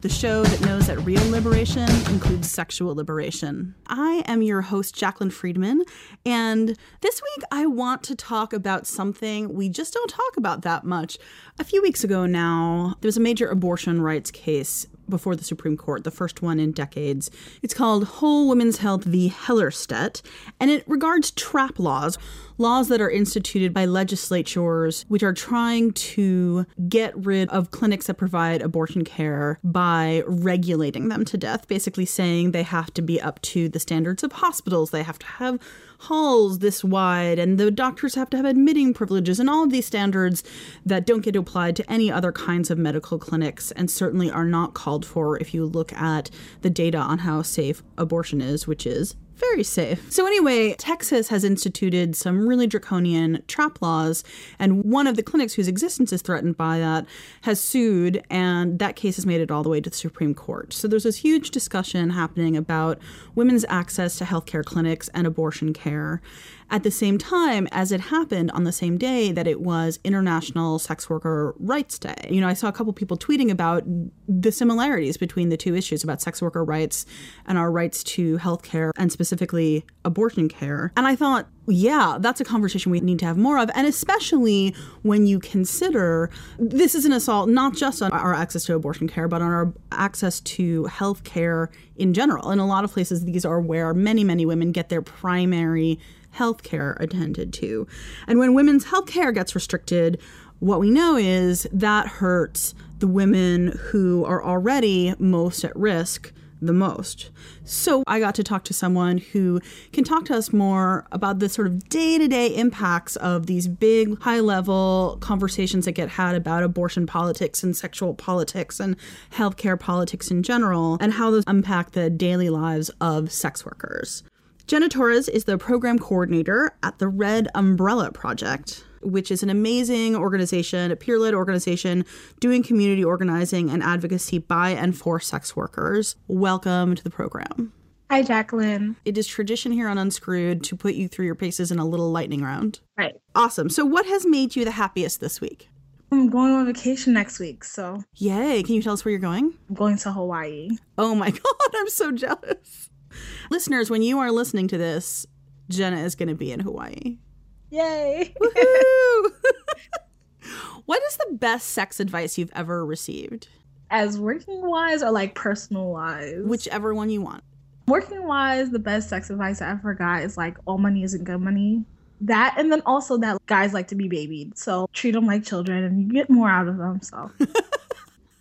the show that knows that real liberation includes sexual liberation. I am your host, Jaclyn Friedman, and this week I want to talk about something we just don't talk about that much. A few weeks ago now, there was a major abortion rights case before the Supreme Court, the first one in decades. It's called Whole Woman's Health v. Hellerstedt, and it regards trap laws, laws that are instituted by legislatures which are trying to get rid of clinics that provide abortion care by regulating them to death, basically saying they have to be up to the standards of hospitals, they have to have halls this wide, and the doctors have to have admitting privileges, and all of these standards that don't get applied to any other kinds of medical clinics, and certainly are not called for if you look at the data on how safe abortion is, which is very safe. So, anyway, Texas has instituted some really draconian trap laws, and one of the clinics whose existence is threatened by that has sued, and that case has made it all the way to the Supreme Court. So, there's this huge discussion happening about women's access to healthcare clinics and abortion care at the same time as it happened on the same day that it was International Sex Worker Rights Day. You know, I saw a couple people tweeting about the similarities between the two issues about sex worker rights and our rights to health care and specifically abortion care. And I thought, yeah, that's a conversation we need to have more of. And especially when you consider this is an assault not just on our access to abortion care, but on our access to health care in general. In a lot of places, these are where many, many women get their primary health care attended to. And when women's health care gets restricted, what we know is that hurts the women who are already most at risk the most. So I got to talk to someone who can talk to us more about the sort of day to day impacts of these big, high level conversations that get had about abortion politics and sexual politics and healthcare politics in general, and how those impact the daily lives of sex workers. Jenna Torres is the program coordinator at the Red Umbrella Project, which is an amazing organization, a peer led organization doing community organizing and advocacy by and for sex workers. Welcome to the program. Hi, Jaclyn. It is tradition here on Unscrewed to put you through your paces in a little lightning round. Right. Awesome. So, what has made you the happiest this week? I'm going on vacation next week, so. Yay. Can you tell us where you're going? I'm going to Hawaii. Oh my God, I'm so jealous. Listeners, when you are listening to this, Jenna is going to be in Hawaii. Yay! what is the best sex advice you've ever received? As working wise or like personal wise? Whichever one you want. Working wise, the best sex advice I ever got is like all money isn't good money. That and then also that guys like to be babied. So treat them like children and you get more out of them. So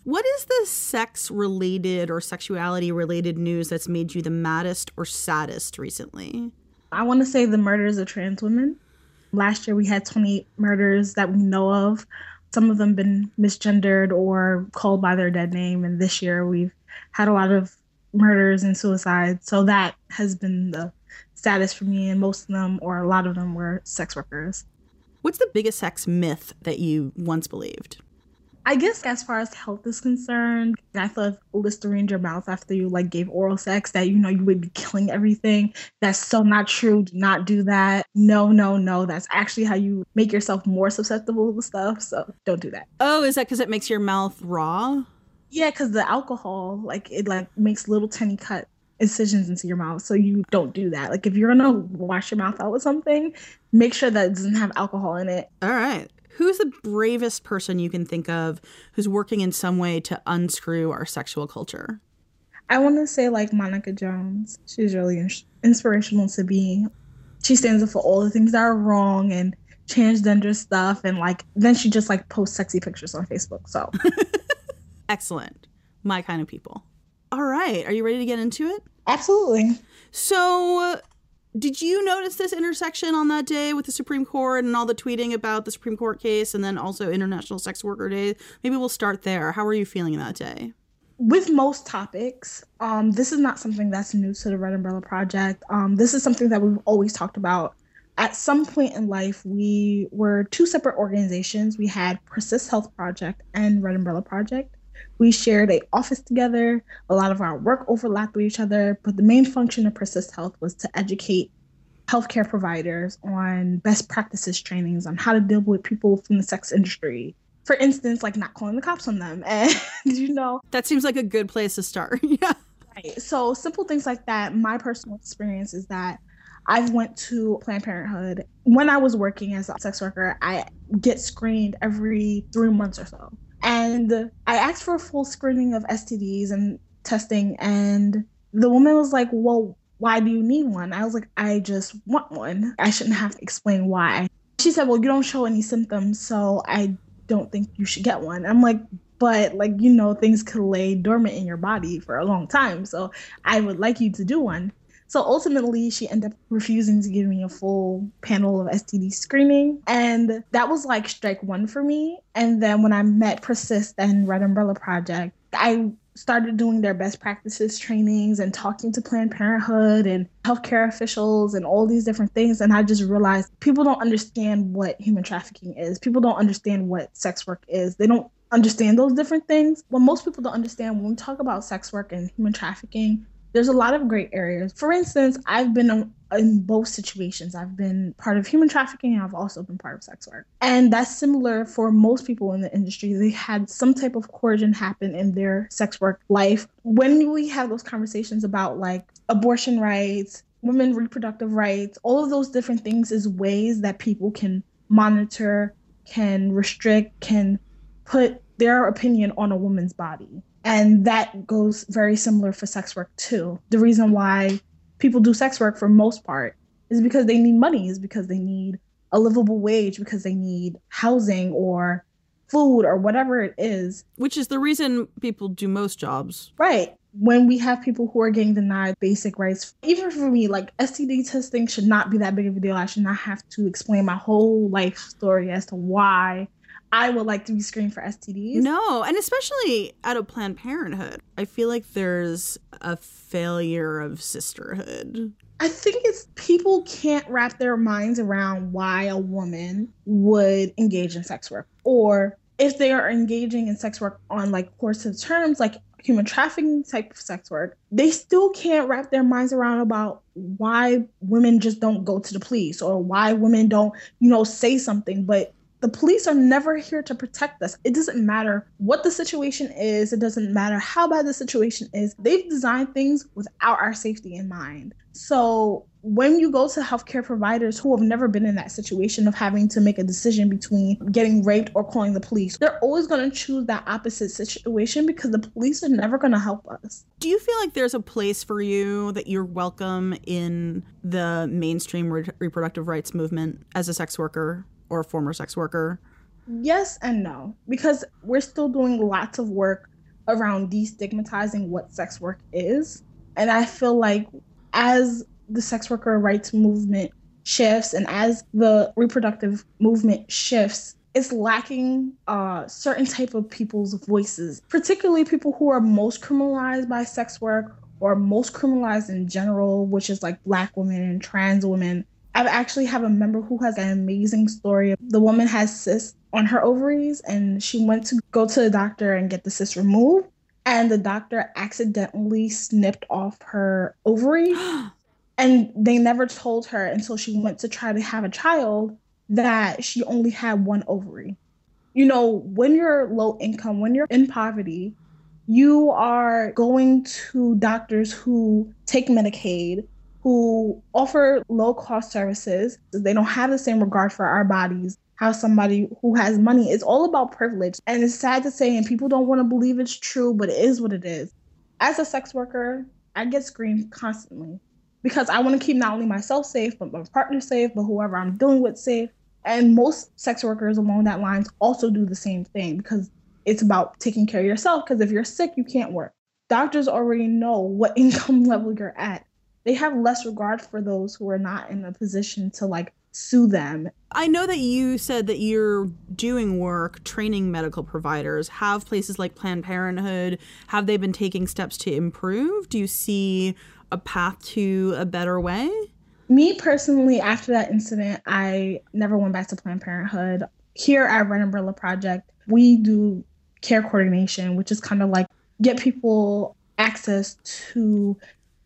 What is the sex related or sexuality related news that's made you the maddest or saddest recently? I want to say the murders of trans women. Last year we had 28 murders that we know of. Some of them been misgendered or called by their dead name and this year we've had a lot of murders and suicides. So that has been the saddest for me and most of them or a lot of them were sex workers. What's the biggest sex myth that you once believed? I guess as far as health is concerned, I thought if Listerine in your mouth after you like gave oral sex that you know you would be killing everything. That's so not true. Do not do that. No, no, no. That's actually how you make yourself more susceptible to stuff. So don't do that. Oh, is that because it makes your mouth raw? Yeah, because the alcohol like it like makes little tiny cut incisions into your mouth. So you don't do that. Like if you're gonna wash your mouth out with something, make sure that it doesn't have alcohol in it. All right. Who's the bravest person you can think of who's working in some way to unscrew our sexual culture? I want to say like Monica Jones. She's really in- inspirational to be she stands up for all the things that are wrong and transgender stuff and like then she just like posts sexy pictures on Facebook. So Excellent. My kind of people. All right. Are you ready to get into it? Absolutely. So, did you notice this intersection on that day with the Supreme Court and all the tweeting about the Supreme Court case and then also International Sex Worker Day? Maybe we'll start there. How were you feeling that day? With most topics, um, this is not something that's new to the Red Umbrella Project. Um, this is something that we've always talked about. At some point in life, we were two separate organizations. We had Persist Health Project and Red Umbrella Project. We shared a office together. A lot of our work overlapped with each other, but the main function of Persist Health was to educate healthcare providers on best practices trainings on how to deal with people from the sex industry. For instance, like not calling the cops on them. And you know, That seems like a good place to start. yeah. Right. So simple things like that. My personal experience is that I went to Planned Parenthood when I was working as a sex worker. I get screened every three months or so, and I asked for a full screening of STDs and testing, and the woman was like, "Well, why do you need one?" I was like, "I just want one. I shouldn't have to explain why." She said, "Well, you don't show any symptoms, so I don't think you should get one." I'm like, but like you know things could lay dormant in your body for a long time so i would like you to do one so ultimately she ended up refusing to give me a full panel of std screening. And that was like strike one for me. And then when i met persist and red umbrella project i started doing their best practices trainings and talking to planned parenthood and healthcare officials and all these different things. And i just realized people don't understand what human trafficking is. People don't understand what sex work is. They don't understand those different things. What most people don't understand when we talk about sex work and human trafficking, there's a lot of great areas. For instance, I've been in both situations. I've been part of human trafficking and I've also been part of sex work. And that's similar for most people in the industry. They had some type of coercion happen in their sex work life. When we have those conversations about like abortion rights, women reproductive rights, all of those different things is ways that people can monitor, can restrict, can put their opinion on a woman's body. And that goes very similar for sex work too. The reason why people do sex work for most part is because they need money, is because they need a livable wage, because they need housing or food or whatever it is. Which is the reason people do most jobs. Right. When we have people who are getting denied basic rights, even for me, like STD testing should not be that big of a deal. I should not have to explain my whole life story as to why I would like to be screened for STDs. No, and especially out of Planned Parenthood. I feel like there's a failure of sisterhood. I think it's people can't wrap their minds around why a woman would engage in sex work or if they are engaging in sex work on like coercive terms like human trafficking type of sex work, they still can't wrap their minds around about why women just don't go to the police or why women don't, you know, say something. But the police are never here to protect us. It doesn't matter what the situation is, it doesn't matter how bad the situation is. They've designed things without our safety in mind. So when you go to healthcare providers who have never been in that situation of having to make a decision between getting raped or calling the police, they're always going to choose that opposite situation because the police are never going to help us. Do you feel like there's a place for you that you're welcome in the mainstream re- reproductive rights movement as a sex worker or former sex worker? Yes and no, because we're still doing lots of work around destigmatizing what sex work is. And I feel like as the sex worker rights movement shifts and as the reproductive movement shifts, it's lacking uh, certain type of people's voices, particularly people who are most criminalized by sex work or most criminalized in general, which is like black women and trans women. I actually have a member who has an amazing story. The woman has cysts on her ovaries and she went to go to the doctor and get the cyst removed. And the doctor accidentally snipped off her ovary. and they never told her until she went to try to have a child that she only had one ovary. You know, when you're low income, when you're in poverty, you are going to doctors who take Medicaid, who offer low cost services. They don't have the same regard for our bodies. How somebody who has money is all about privilege. And it's sad to say, and people don't want to believe it's true, but it is what it is. As a sex worker, I get screened constantly. because I want to keep not only myself safe, but my partner safe, but whoever I'm dealing with safe. And most sex workers along that lines also do the same thing because it's about taking care of yourself. Because if you're sick, you can't work. Doctors already know what income level you're at. They have less regard for those who are not in a position to like sue them. I know that you said that you're doing work training medical providers. Have places like Planned Parenthood, have they been taking steps to improve? Do you see a path to a better way? Me personally, after that incident, I never went back to Planned Parenthood. Here at Red Umbrella Project, we do care coordination, which is kind of like get people access to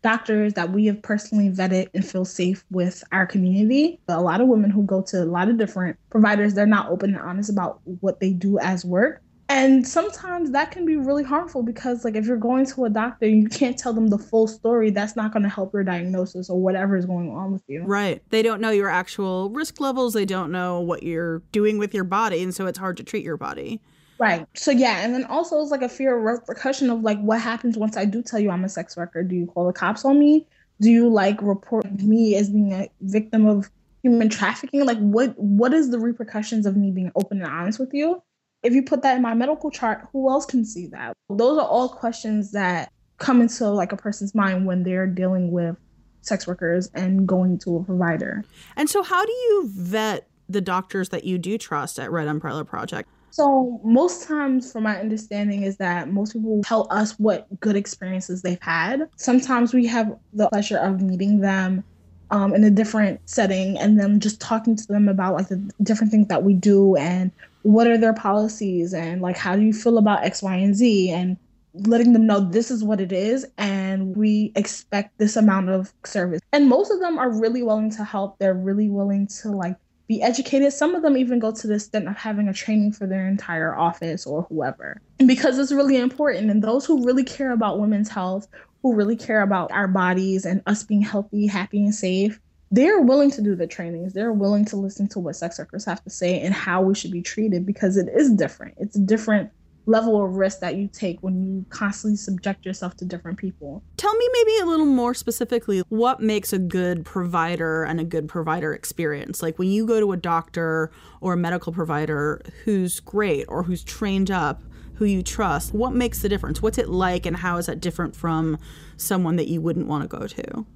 doctors that we have personally vetted and feel safe with our community. But A lot of women who go to a lot of different providers, they're not open and honest about what they do as work. And sometimes that can be really harmful because, like, if you're going to a doctor, and you can't tell them the full story. That's not going to help your diagnosis or whatever is going on with you. Right. They don't know your actual risk levels. They don't know what you're doing with your body. And so it's hard to treat your body. Right. So yeah, and then also it's like a fear of repercussion of like what happens once I do tell you I'm a sex worker. Do you call the cops on me? Do you like report me as being a victim of human trafficking? Like what what is the repercussions of me being open and honest with you? If you put that in my medical chart, who else can see that? Those are all questions that come into like a person's mind when they're dealing with sex workers and going to a provider. And so how do you vet the doctors that you do trust at Red Umbrella Project? So most times, from my understanding, is that most people tell us what good experiences they've had. Sometimes we have the pleasure of meeting them um, in a different setting and then just talking to them about like the different things that we do and what are their policies and like how do you feel about X, Y, and Z and letting them know this is what it is and we expect this amount of service. And most of them are really willing to help. They're really willing to like be educated. Some of them even go to the extent of having a training for their entire office or whoever, because it's really important. And those who really care about women's health, who really care about our bodies and us being healthy, happy, and safe, they're willing to do the trainings. They're willing to listen to what sex workers have to say and how we should be treated because it is different. It's different level of risk that you take when you constantly subject yourself to different people. Tell me maybe a little more specifically what makes a good provider and a good provider experience. Like when you go to a doctor or a medical provider who's great or who's trained up, who you trust, what makes the difference? What's it like and how is that different from someone that you wouldn't want to go to?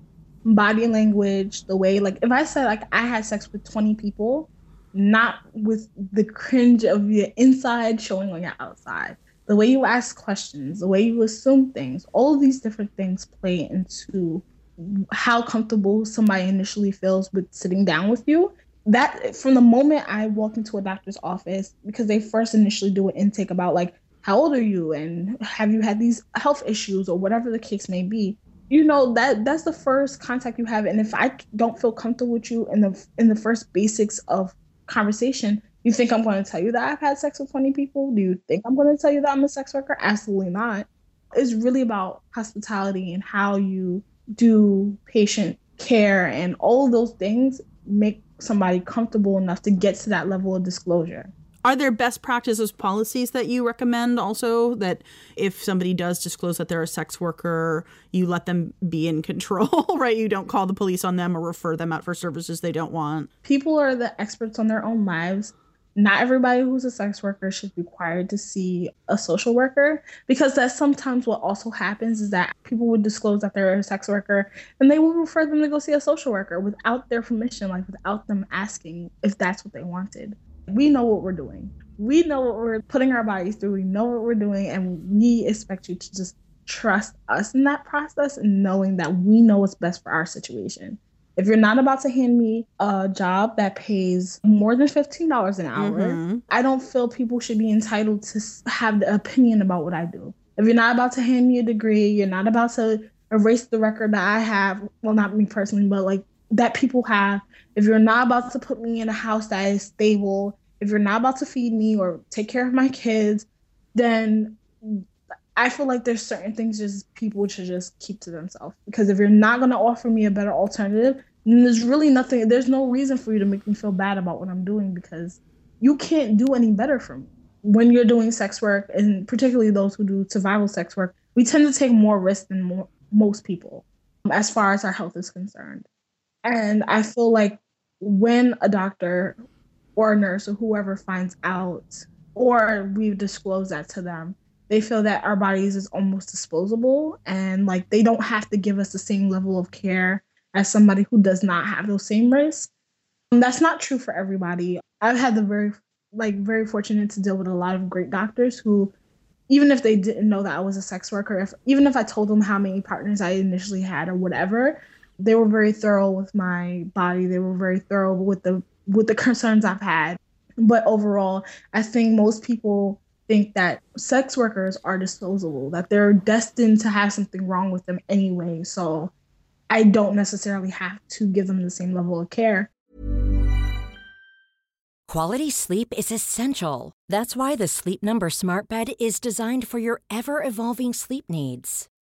Body language, the way like if I said like I had sex with 20 people, not with the cringe of your inside showing on your outside. The way you ask questions, the way you assume things, all these different things play into how comfortable somebody initially feels with sitting down with you. That from the moment I walk into a doctor's office, because they first initially do an intake about like how old are you and have you had these health issues or whatever the case may be you know that that's the first contact you have and if i don't feel comfortable with you in the in the first basics of conversation, you think I'm going to tell you that I've had sex with 20 people? Do you think I'm going to tell you that I'm a sex worker? Absolutely not. It's really about hospitality and how you do patient care and all those things make somebody comfortable enough to get to that level of disclosure. Are there best practices policies that you recommend also that if somebody does disclose that they're a sex worker, you let them be in control, right? You don't call the police on them or refer them out for services they don't want. People are the experts on their own lives. Not everybody who's a sex worker should be required to see a social worker because that's sometimes what also happens is that people would disclose that they're a sex worker and they will refer them to go see a social worker without their permission, like without them asking if that's what they wanted we know what we're doing. We know what we're putting our bodies through. We know what we're doing, and we expect you to just trust us in that process knowing that we know what's best for our situation. If you're not about to hand me a job that pays more than $15 an hour, mm-hmm. I don't feel people should be entitled to have the opinion about what I do. If you're not about to hand me a degree, you're not about to erase the record that I have, well, not me personally, but like that people have if you're not about to put me in a house that is stable, if you're not about to feed me or take care of my kids, then I feel like there's certain things just people should just keep to themselves. Because if you're not gonna offer me a better alternative, then there's really nothing there's no reason for you to make me feel bad about what I'm doing because you can't do any better for me. When you're doing sex work, and particularly those who do survival sex work, we tend to take more risk than more, most people as far as our health is concerned. And I feel like when a doctor or a nurse or whoever finds out, or we disclose that to them, they feel that our bodies is almost disposable and like they don't have to give us the same level of care as somebody who does not have those same risks. And that's not true for everybody. I've had the very like very fortunate to deal with a lot of great doctors who even if they didn't know that I was a sex worker, if even if I told them how many partners I initially had or whatever, they were very thorough with my body. They were very thorough with the with the concerns I've had. But overall, I think most people think that sex workers are disposable, that they're destined to have something wrong with them anyway. So I don't necessarily have to give them the same level of care. Quality sleep is essential. That's why the Sleep Number Smart Bed is designed for your ever evolving sleep needs.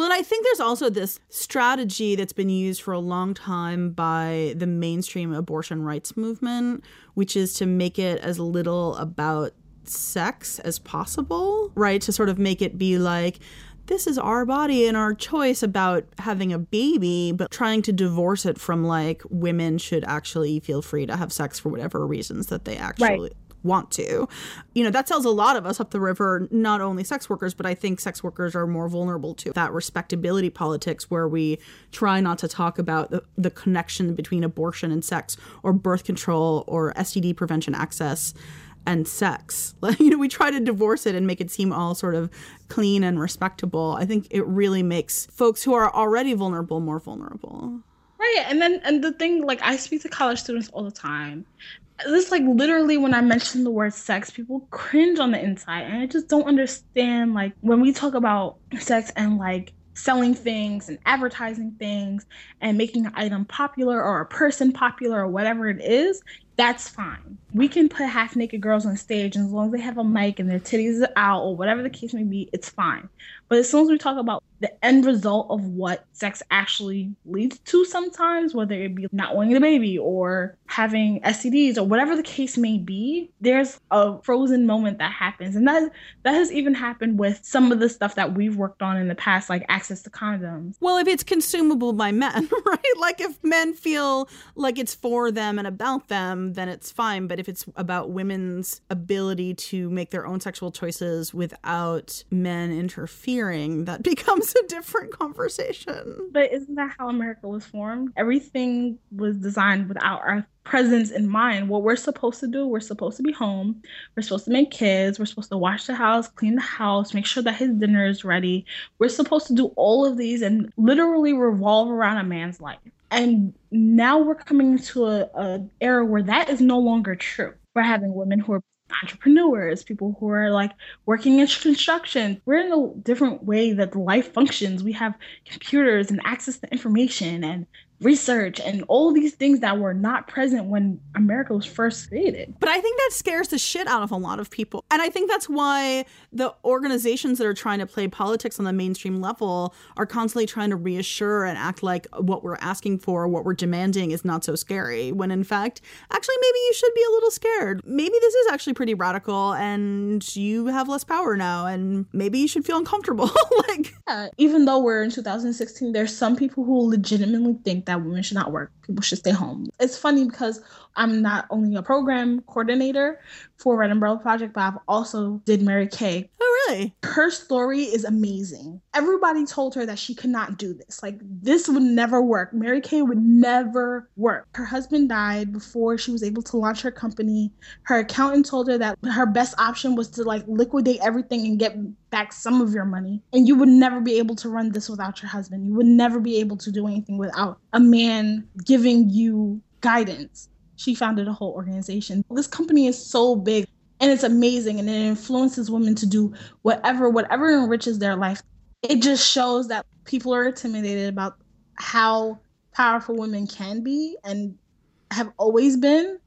Well, and I think there's also this strategy that's been used for a long time by the mainstream abortion rights movement, which is to make it as little about sex as possible, right? To sort of make it be like, this is our body and our choice about having a baby, but trying to divorce it from like women should actually feel free to have sex for whatever reasons that they actually right. Want to. You know, that tells a lot of us up the river, not only sex workers, but I think sex workers are more vulnerable to that respectability politics where we try not to talk about the, the connection between abortion and sex or birth control or STD prevention access and sex. you know, we try to divorce it and make it seem all sort of clean and respectable. I think it really makes folks who are already vulnerable more vulnerable. Right. And then and the thing like I speak to college students all the time. This like literally when I mention the word sex, people cringe on the inside and I just don't understand like when we talk about sex and like selling things and advertising things and making an item popular or a person popular or whatever it is, that's fine. We can put half naked girls on stage, and as long as they have a mic and their titties are out or whatever the case may be, it's fine. But as soon as we talk about the end result of what sex actually leads to sometimes, whether it be not wanting the baby or having STDs or whatever the case may be, there's a frozen moment that happens. And that that has even happened with some of the stuff that we've worked on in the past, like access to condoms. Well, if it's consumable by men, right? Like if men feel like it's for them and about them, then it's fine. But if it's about women's ability to make their own sexual choices without men interfering, that becomes a different conversation. But isn't that how America was formed? Everything was designed without our presence in mind. What we're supposed to do, we're supposed to be home. We're supposed to make kids. We're supposed to wash the house, clean the house, make sure that his dinner is ready. We're supposed to do all of these and literally revolve around a man's life. And now we're coming into a, a era where that is no longer true. We're having women who are entrepreneurs, people who are like working in construction. We're in a different way that life functions. We have computers and access to information and research and all these things that were not present when America was first created. But I think that scares the shit out of a lot of people. And I think that's why the organizations that are trying to play politics on the mainstream level are constantly trying to reassure and act like what we're asking for, what we're demanding is not so scary, when in fact, actually, maybe you should be a little scared. Maybe this is actually pretty radical and you have less power now, and maybe you should feel uncomfortable. like, yeah, even though we're in 2016, there's some people who legitimately think that women should not work. People should stay home. It's funny because I'm not only a program coordinator for Red Umbrella Project, but I've also did Mary Kay. Oh, really? Her story is amazing. Everybody told her that she could not do this. Like this would never work. Mary Kay would never work. Her husband died before she was able to launch her company. Her accountant told her that her best option was to like liquidate everything and get back some of your money. And you would never be able to run this without your husband. You would never be able to do anything without a man giving you guidance she founded a whole organization. This company is so big and it's amazing and it influences women to do whatever whatever enriches their life. It just shows that people are intimidated about how powerful women can be and have always been.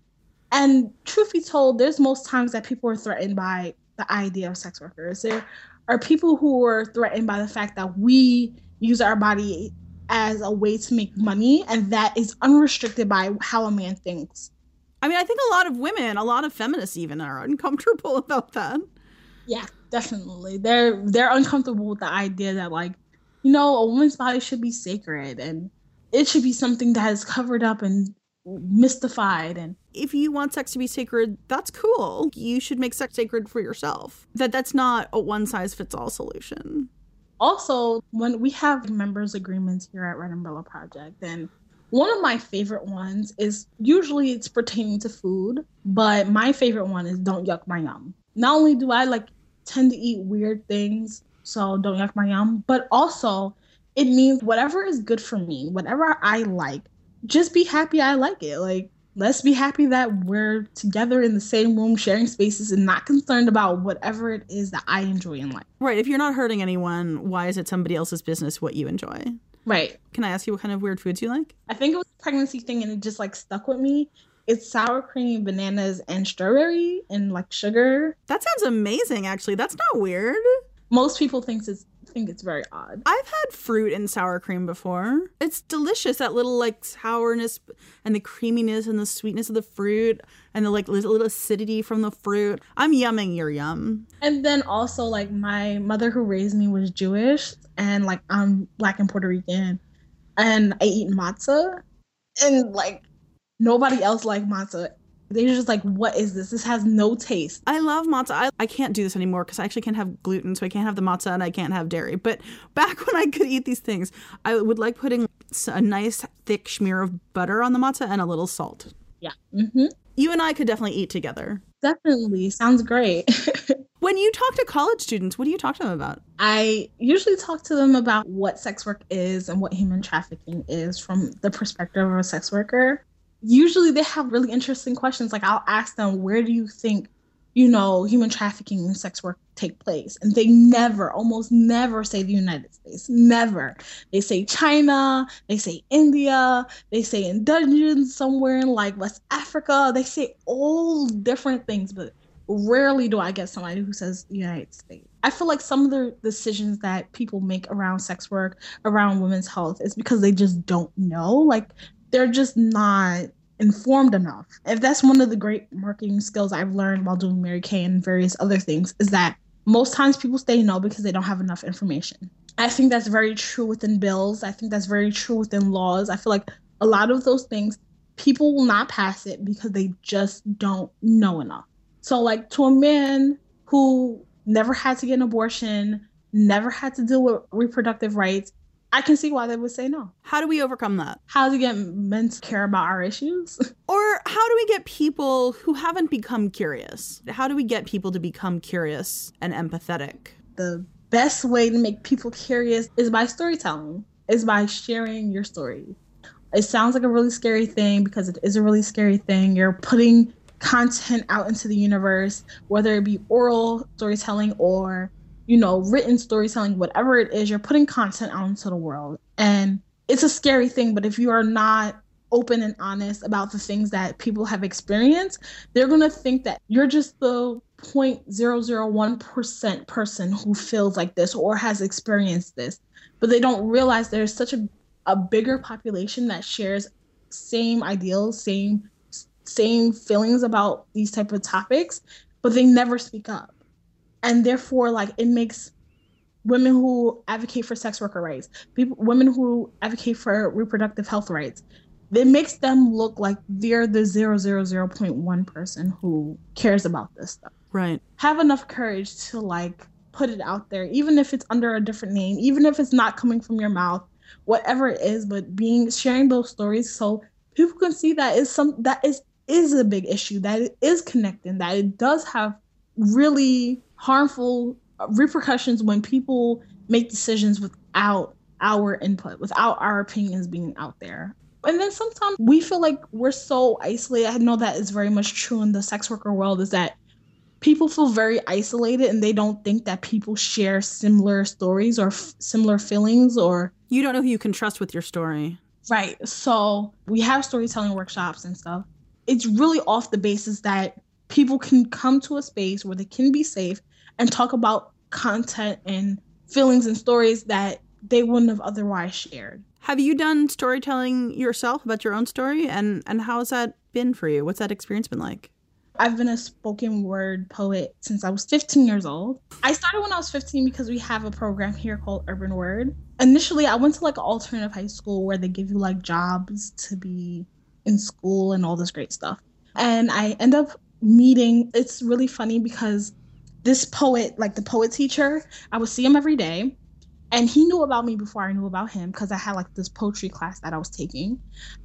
And truth be told, there's most times that people are threatened by the idea of sex workers. There are people who are threatened by the fact that we use our body as a way to make money, and that is unrestricted by how a man thinks. I mean, I think a lot of women, a lot of feminists even are uncomfortable about that. Yeah, definitely. They're they're uncomfortable with the idea that like, you know, a woman's body should be sacred and it should be something that is covered up and mystified and if you want sex to be sacred that's cool you should make sex sacred for yourself that that's not a one size fits all solution also when we have members agreements here at red umbrella project and one of my favorite ones is usually it's pertaining to food but my favorite one is don't yuck my yum. Not only do i like tend to eat weird things so don't yuck my yum but also it means whatever is good for me whatever i like just be happy i like it. Like let's be happy that we're together in the same room sharing spaces and not concerned about whatever it is that I enjoy in life. Right. If you're not hurting anyone, why is it somebody else's business what you enjoy? Right. Can I ask you what kind of weird foods you like? I think it was a pregnancy thing and it just like stuck with me. It's sour cream, bananas, and strawberry and like sugar. That sounds amazing actually. That's not weird. Most people thinks it's think it's very odd. I've had fruit and sour cream before. It's delicious. That little like sourness and the creaminess and the sweetness of the fruit and the like little acidity from the fruit. I'm yumming your yum. And then also like my mother who raised me was Jewish and like I'm black and Puerto Rican and I eat matzah and like nobody else like matzah they're just like, what is this? This has no taste. I love matzah. I, I can't do this anymore because I actually can't have gluten, so I can't have the matzah and I can't have dairy. But back when I could eat these things, I would like putting a nice thick smear of butter on the matzah and a little salt. Yeah. Mm-hmm. You and I could definitely eat together. Definitely. Sounds great. when you talk to college students, what do you talk to them about? I usually talk to them about what sex work is and what human trafficking is from the perspective of a sex worker usually they have really interesting questions. Like I'll ask them, where do you think, you know, human trafficking and sex work take place? And they never, almost never say the United States. Never. They say China, they say India, they say in dungeons somewhere in like West Africa. They say all different things, but rarely do I get somebody who says United States. I feel like some of the decisions that people make around sex work, around women's health, is because they just don't know. Like they're just not informed enough. If that's one of the great marketing skills I've learned while doing Mary Kay and various other things, is that most times people say no because they don't have enough information. I think that's very true within bills. I think that's very true within laws. I feel like a lot of those things, people will not pass it because they just don't know enough. So, like, to a man who never had to get an abortion, never had to deal with reproductive rights, I can see why they would say no. How do we overcome that? How to get men to care about our issues? Or how do we get people who haven't become curious? How do we get people to become curious and empathetic? The best way to make people curious is by storytelling, is by sharing your story. It sounds like a really scary thing because it is a really scary thing. You're putting content out into the universe, whether it be oral storytelling or you know, written storytelling, whatever it is, you're putting content out into the world. And it's a scary thing, but if you are not open and honest about the things that people have experienced, they're going to think that you're just the 0.001% person who feels like this or has experienced this. But they don't realize there's such a, a bigger population that shares same ideals, same same feelings about these type of topics, but they never speak up and therefore like it makes women who advocate for sex worker rights people women who advocate for reproductive health rights it makes them look like they're the 000.1 person who cares about this stuff. Right. Have enough courage to like put it out there, even if it's under a different name, even if it's not coming from your mouth, whatever it is, but being sharing those stories so people can see that is some that is is a big issue, that it is connecting, that it does have really harmful repercussions when people make decisions without our input, without our opinions being out there. And then sometimes we feel like we're so isolated. I know that is very much true in the sex worker world is that people feel very isolated and they don't think that people share similar stories or f- similar feelings or you don't know who you can trust with your story. Right. So we have storytelling workshops and stuff. It's really off the basis that people can come to a space where they can be safe and talk about content and feelings and stories that they wouldn't have otherwise shared. Have you done storytelling yourself about your own story and and how has that been for you? What's that experience been like? I've been a spoken word poet since I was 15 years old. I started when I was 15 because we have a program here called Urban Word. Initially, I went to like an alternative high school where they give you like jobs to be in school and all this great stuff. And I end up meeting, it's really funny because this poet, like the poet teacher, I would see him every day and he knew about me before I knew about him because I had like this poetry class that I was taking.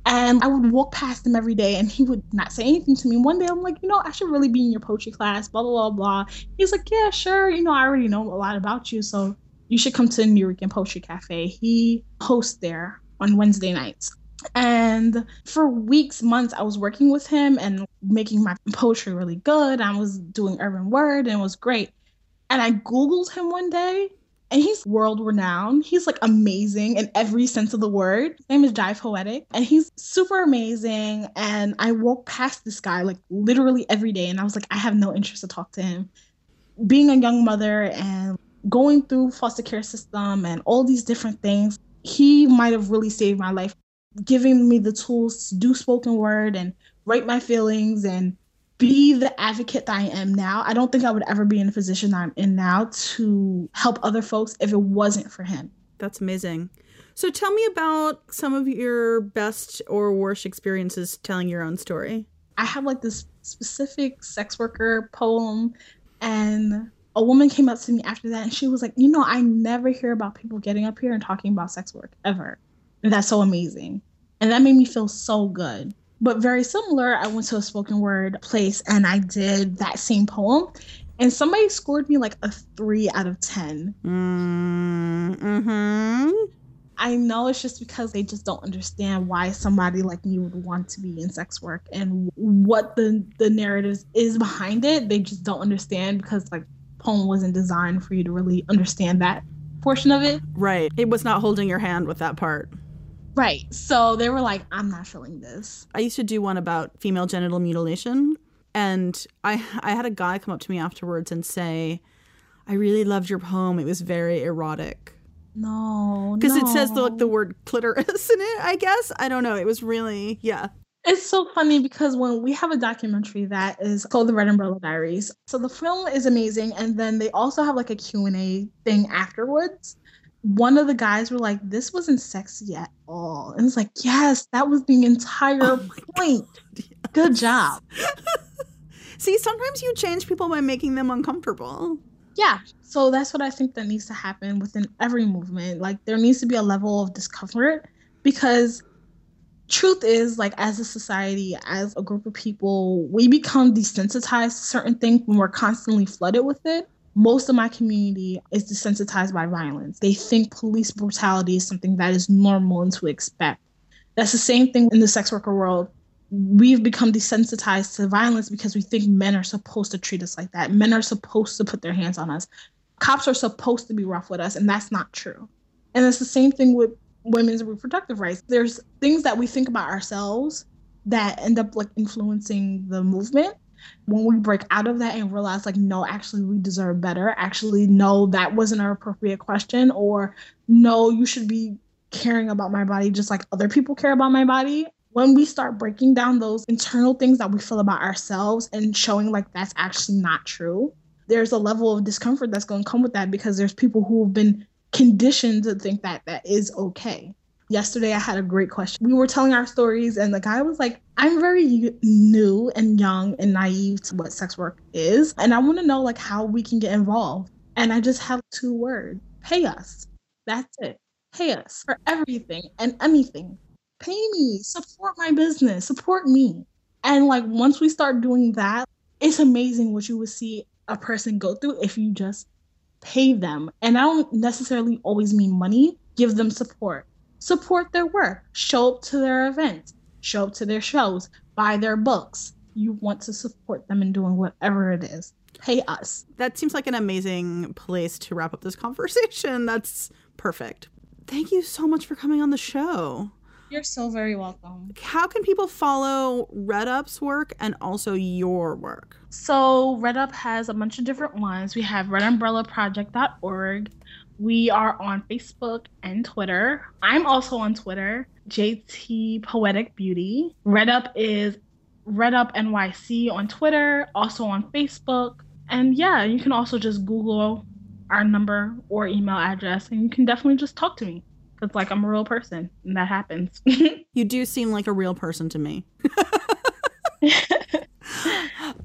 And I would walk past him every day and he would not say anything to me. One day I'm like, you know, I should really be in your poetry class, blah, blah, blah, blah. He's like, yeah, sure. You know, I already know a lot about you. So you should come to Nuyorican Poetry Cafe. He hosts there on Wednesday nights. And for weeks, months, I was working with him and making my poetry really good. I was doing urban word and it was great. And I Googled him one day and he's world renowned. He's like amazing in every sense of the word. His name is Jive Poetic, and he's super amazing. And I walk past this guy like literally every day, and I was like, I have no interest to talk to him. Being a young mother and going through foster care system and all these different things, he might have really saved my life, giving me the tools to do spoken word and write my feelings and be the advocate that I am now. I don't think I would ever be in the position that I'm in now to help other folks if it wasn't for him. That's amazing. So tell me about some of your best or worst experiences telling your own story. I have like this specific sex worker poem and a woman came up to me after that and she was like, "You know, I never hear about people getting up here and talking about sex work ever." And that's so amazing. And that made me feel so good. But very similar, I went to a spoken word place and I did that same poem. And somebody scored me like a three out of 10. Mm-hmm. I know it's just because they just don't understand why somebody like me would want to be in sex work and what the the narrative is behind it. They just don't understand because like poem wasn't designed for you to really understand that portion of it. Right. It was not holding your hand with that part. Right. So they were like, I'm not feeling this. I used to do one about female genital mutilation. And I, I had a guy come up to me afterwards and say, I really loved your poem. It was very erotic. No. Because no. it says the, the word clitoris in it, I guess. I don't know. It was really, yeah. It's so funny because when we have a documentary that is called The Red Umbrella Diaries. So the film is amazing. And then they also have like a Q&A thing afterwards one of the guys were like, "This wasn't sexy at all," and it's like, "Yes, that was the entire oh point. Yes. Good job." See, sometimes you change people by making them uncomfortable. Yeah, so that's what I think that needs to happen within every movement. Like, there needs to be a level of discomfort because truth is like as a society as a group of people we become desensitized to certain things when we're constantly flooded with it most of my community is desensitized by violence. They think police brutality is something that is normal and to expect. That's the same thing in the sex worker world. We've become desensitized to violence because we think men are supposed to treat us like that. Men are supposed to put their hands on us. Cops are supposed to be rough with us, and that's not true. And it's the same thing with women's reproductive rights. There's things that we think about ourselves that end up like influencing the movement when we break out of that and realize like no actually we deserve better actually no that wasn't an appropriate question or no you should be caring about my body just like other people care about my body when we start breaking down those internal things that we feel about ourselves and showing like that's actually not true there's a level of discomfort that's going to come with that because there's people who have been conditioned to think that that is okay Yesterday, I had a great question. We were telling our stories, and the guy was like, I'm very new and young and naive to what sex work is. And I want to know, like, how we can get involved. And I just have two words pay us. That's it. Pay us for everything and anything. Pay me, support my business, support me. And like, once we start doing that, it's amazing what you would see a person go through if you just pay them. And I don't necessarily always mean money, give them support support their work, show up to their events, show up to their shows, buy their books. You want to support them in doing whatever it is. Pay us. That seems like an amazing place to wrap up this conversation. That's perfect. Thank you so much for coming on the show. You're so very welcome. How can people follow Red Up's work and also your work? So, Red Up has a bunch of different ones. We have redumbrella.project.org. We are on Facebook and Twitter. I'm also on Twitter, Jive Poetic Beauty. Red Up is Red Up NYC on Twitter, also on Facebook. And yeah, you can also just Google our number or email address and you can definitely just talk to me because like I'm a real person and that happens. you do seem like a real person to me.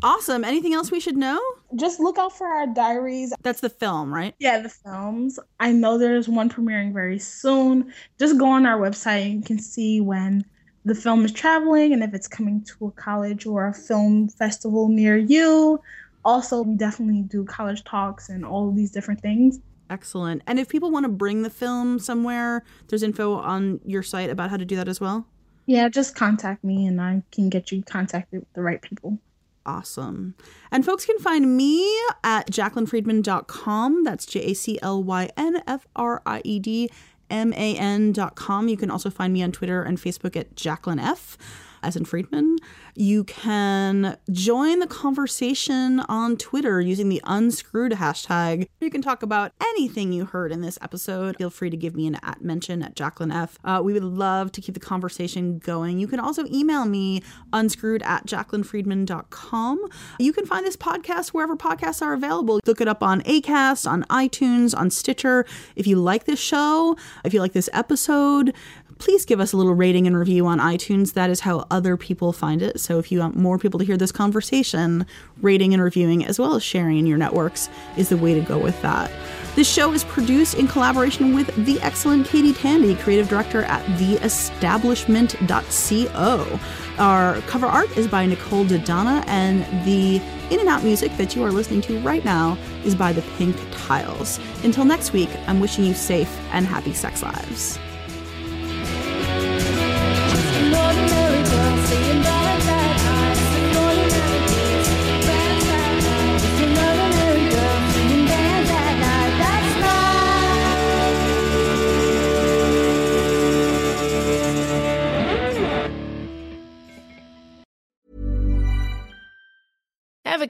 awesome. Anything else we should know? Just look out for our diaries. That's the film, right? Yeah, the films. I know there's one premiering very soon. Just go on our website and you can see when the film is traveling and if it's coming to a college or a film festival near you. Also, we definitely do college talks and all of these different things. Excellent. And if people want to bring the film somewhere, there's info on your site about how to do that as well? Yeah, just contact me and I can get you contacted with the right people. Awesome. And folks can find me at jaclynfriedman.com. That's J A C L Y N F R I E D M A N.com. You can also find me on Twitter and Facebook at Jaclyn F as in Friedman. You can join the conversation on Twitter using the unscrewed hashtag. You can talk about anything you heard in this episode. Feel free to give me an at mention at Jaclyn F. Uh, we would love to keep the conversation going. You can also email me unscrewed at jaclynfriedman.com. You can find this podcast wherever podcasts are available. Look it up on Acast, on iTunes, on Stitcher. If you like this show, if you like this episode, please give us a little rating and review on iTunes. That is how other people find it. So if you want more people to hear this conversation, rating and reviewing as well as sharing in your networks is the way to go with that. This show is produced in collaboration with the excellent Katie Tandy, creative director at theestablishment.co. Our cover art is by Nicole Dodonna, and the in and out music that you are listening to right now is by the Pink Tiles. Until next week, I'm wishing you safe and happy sex lives.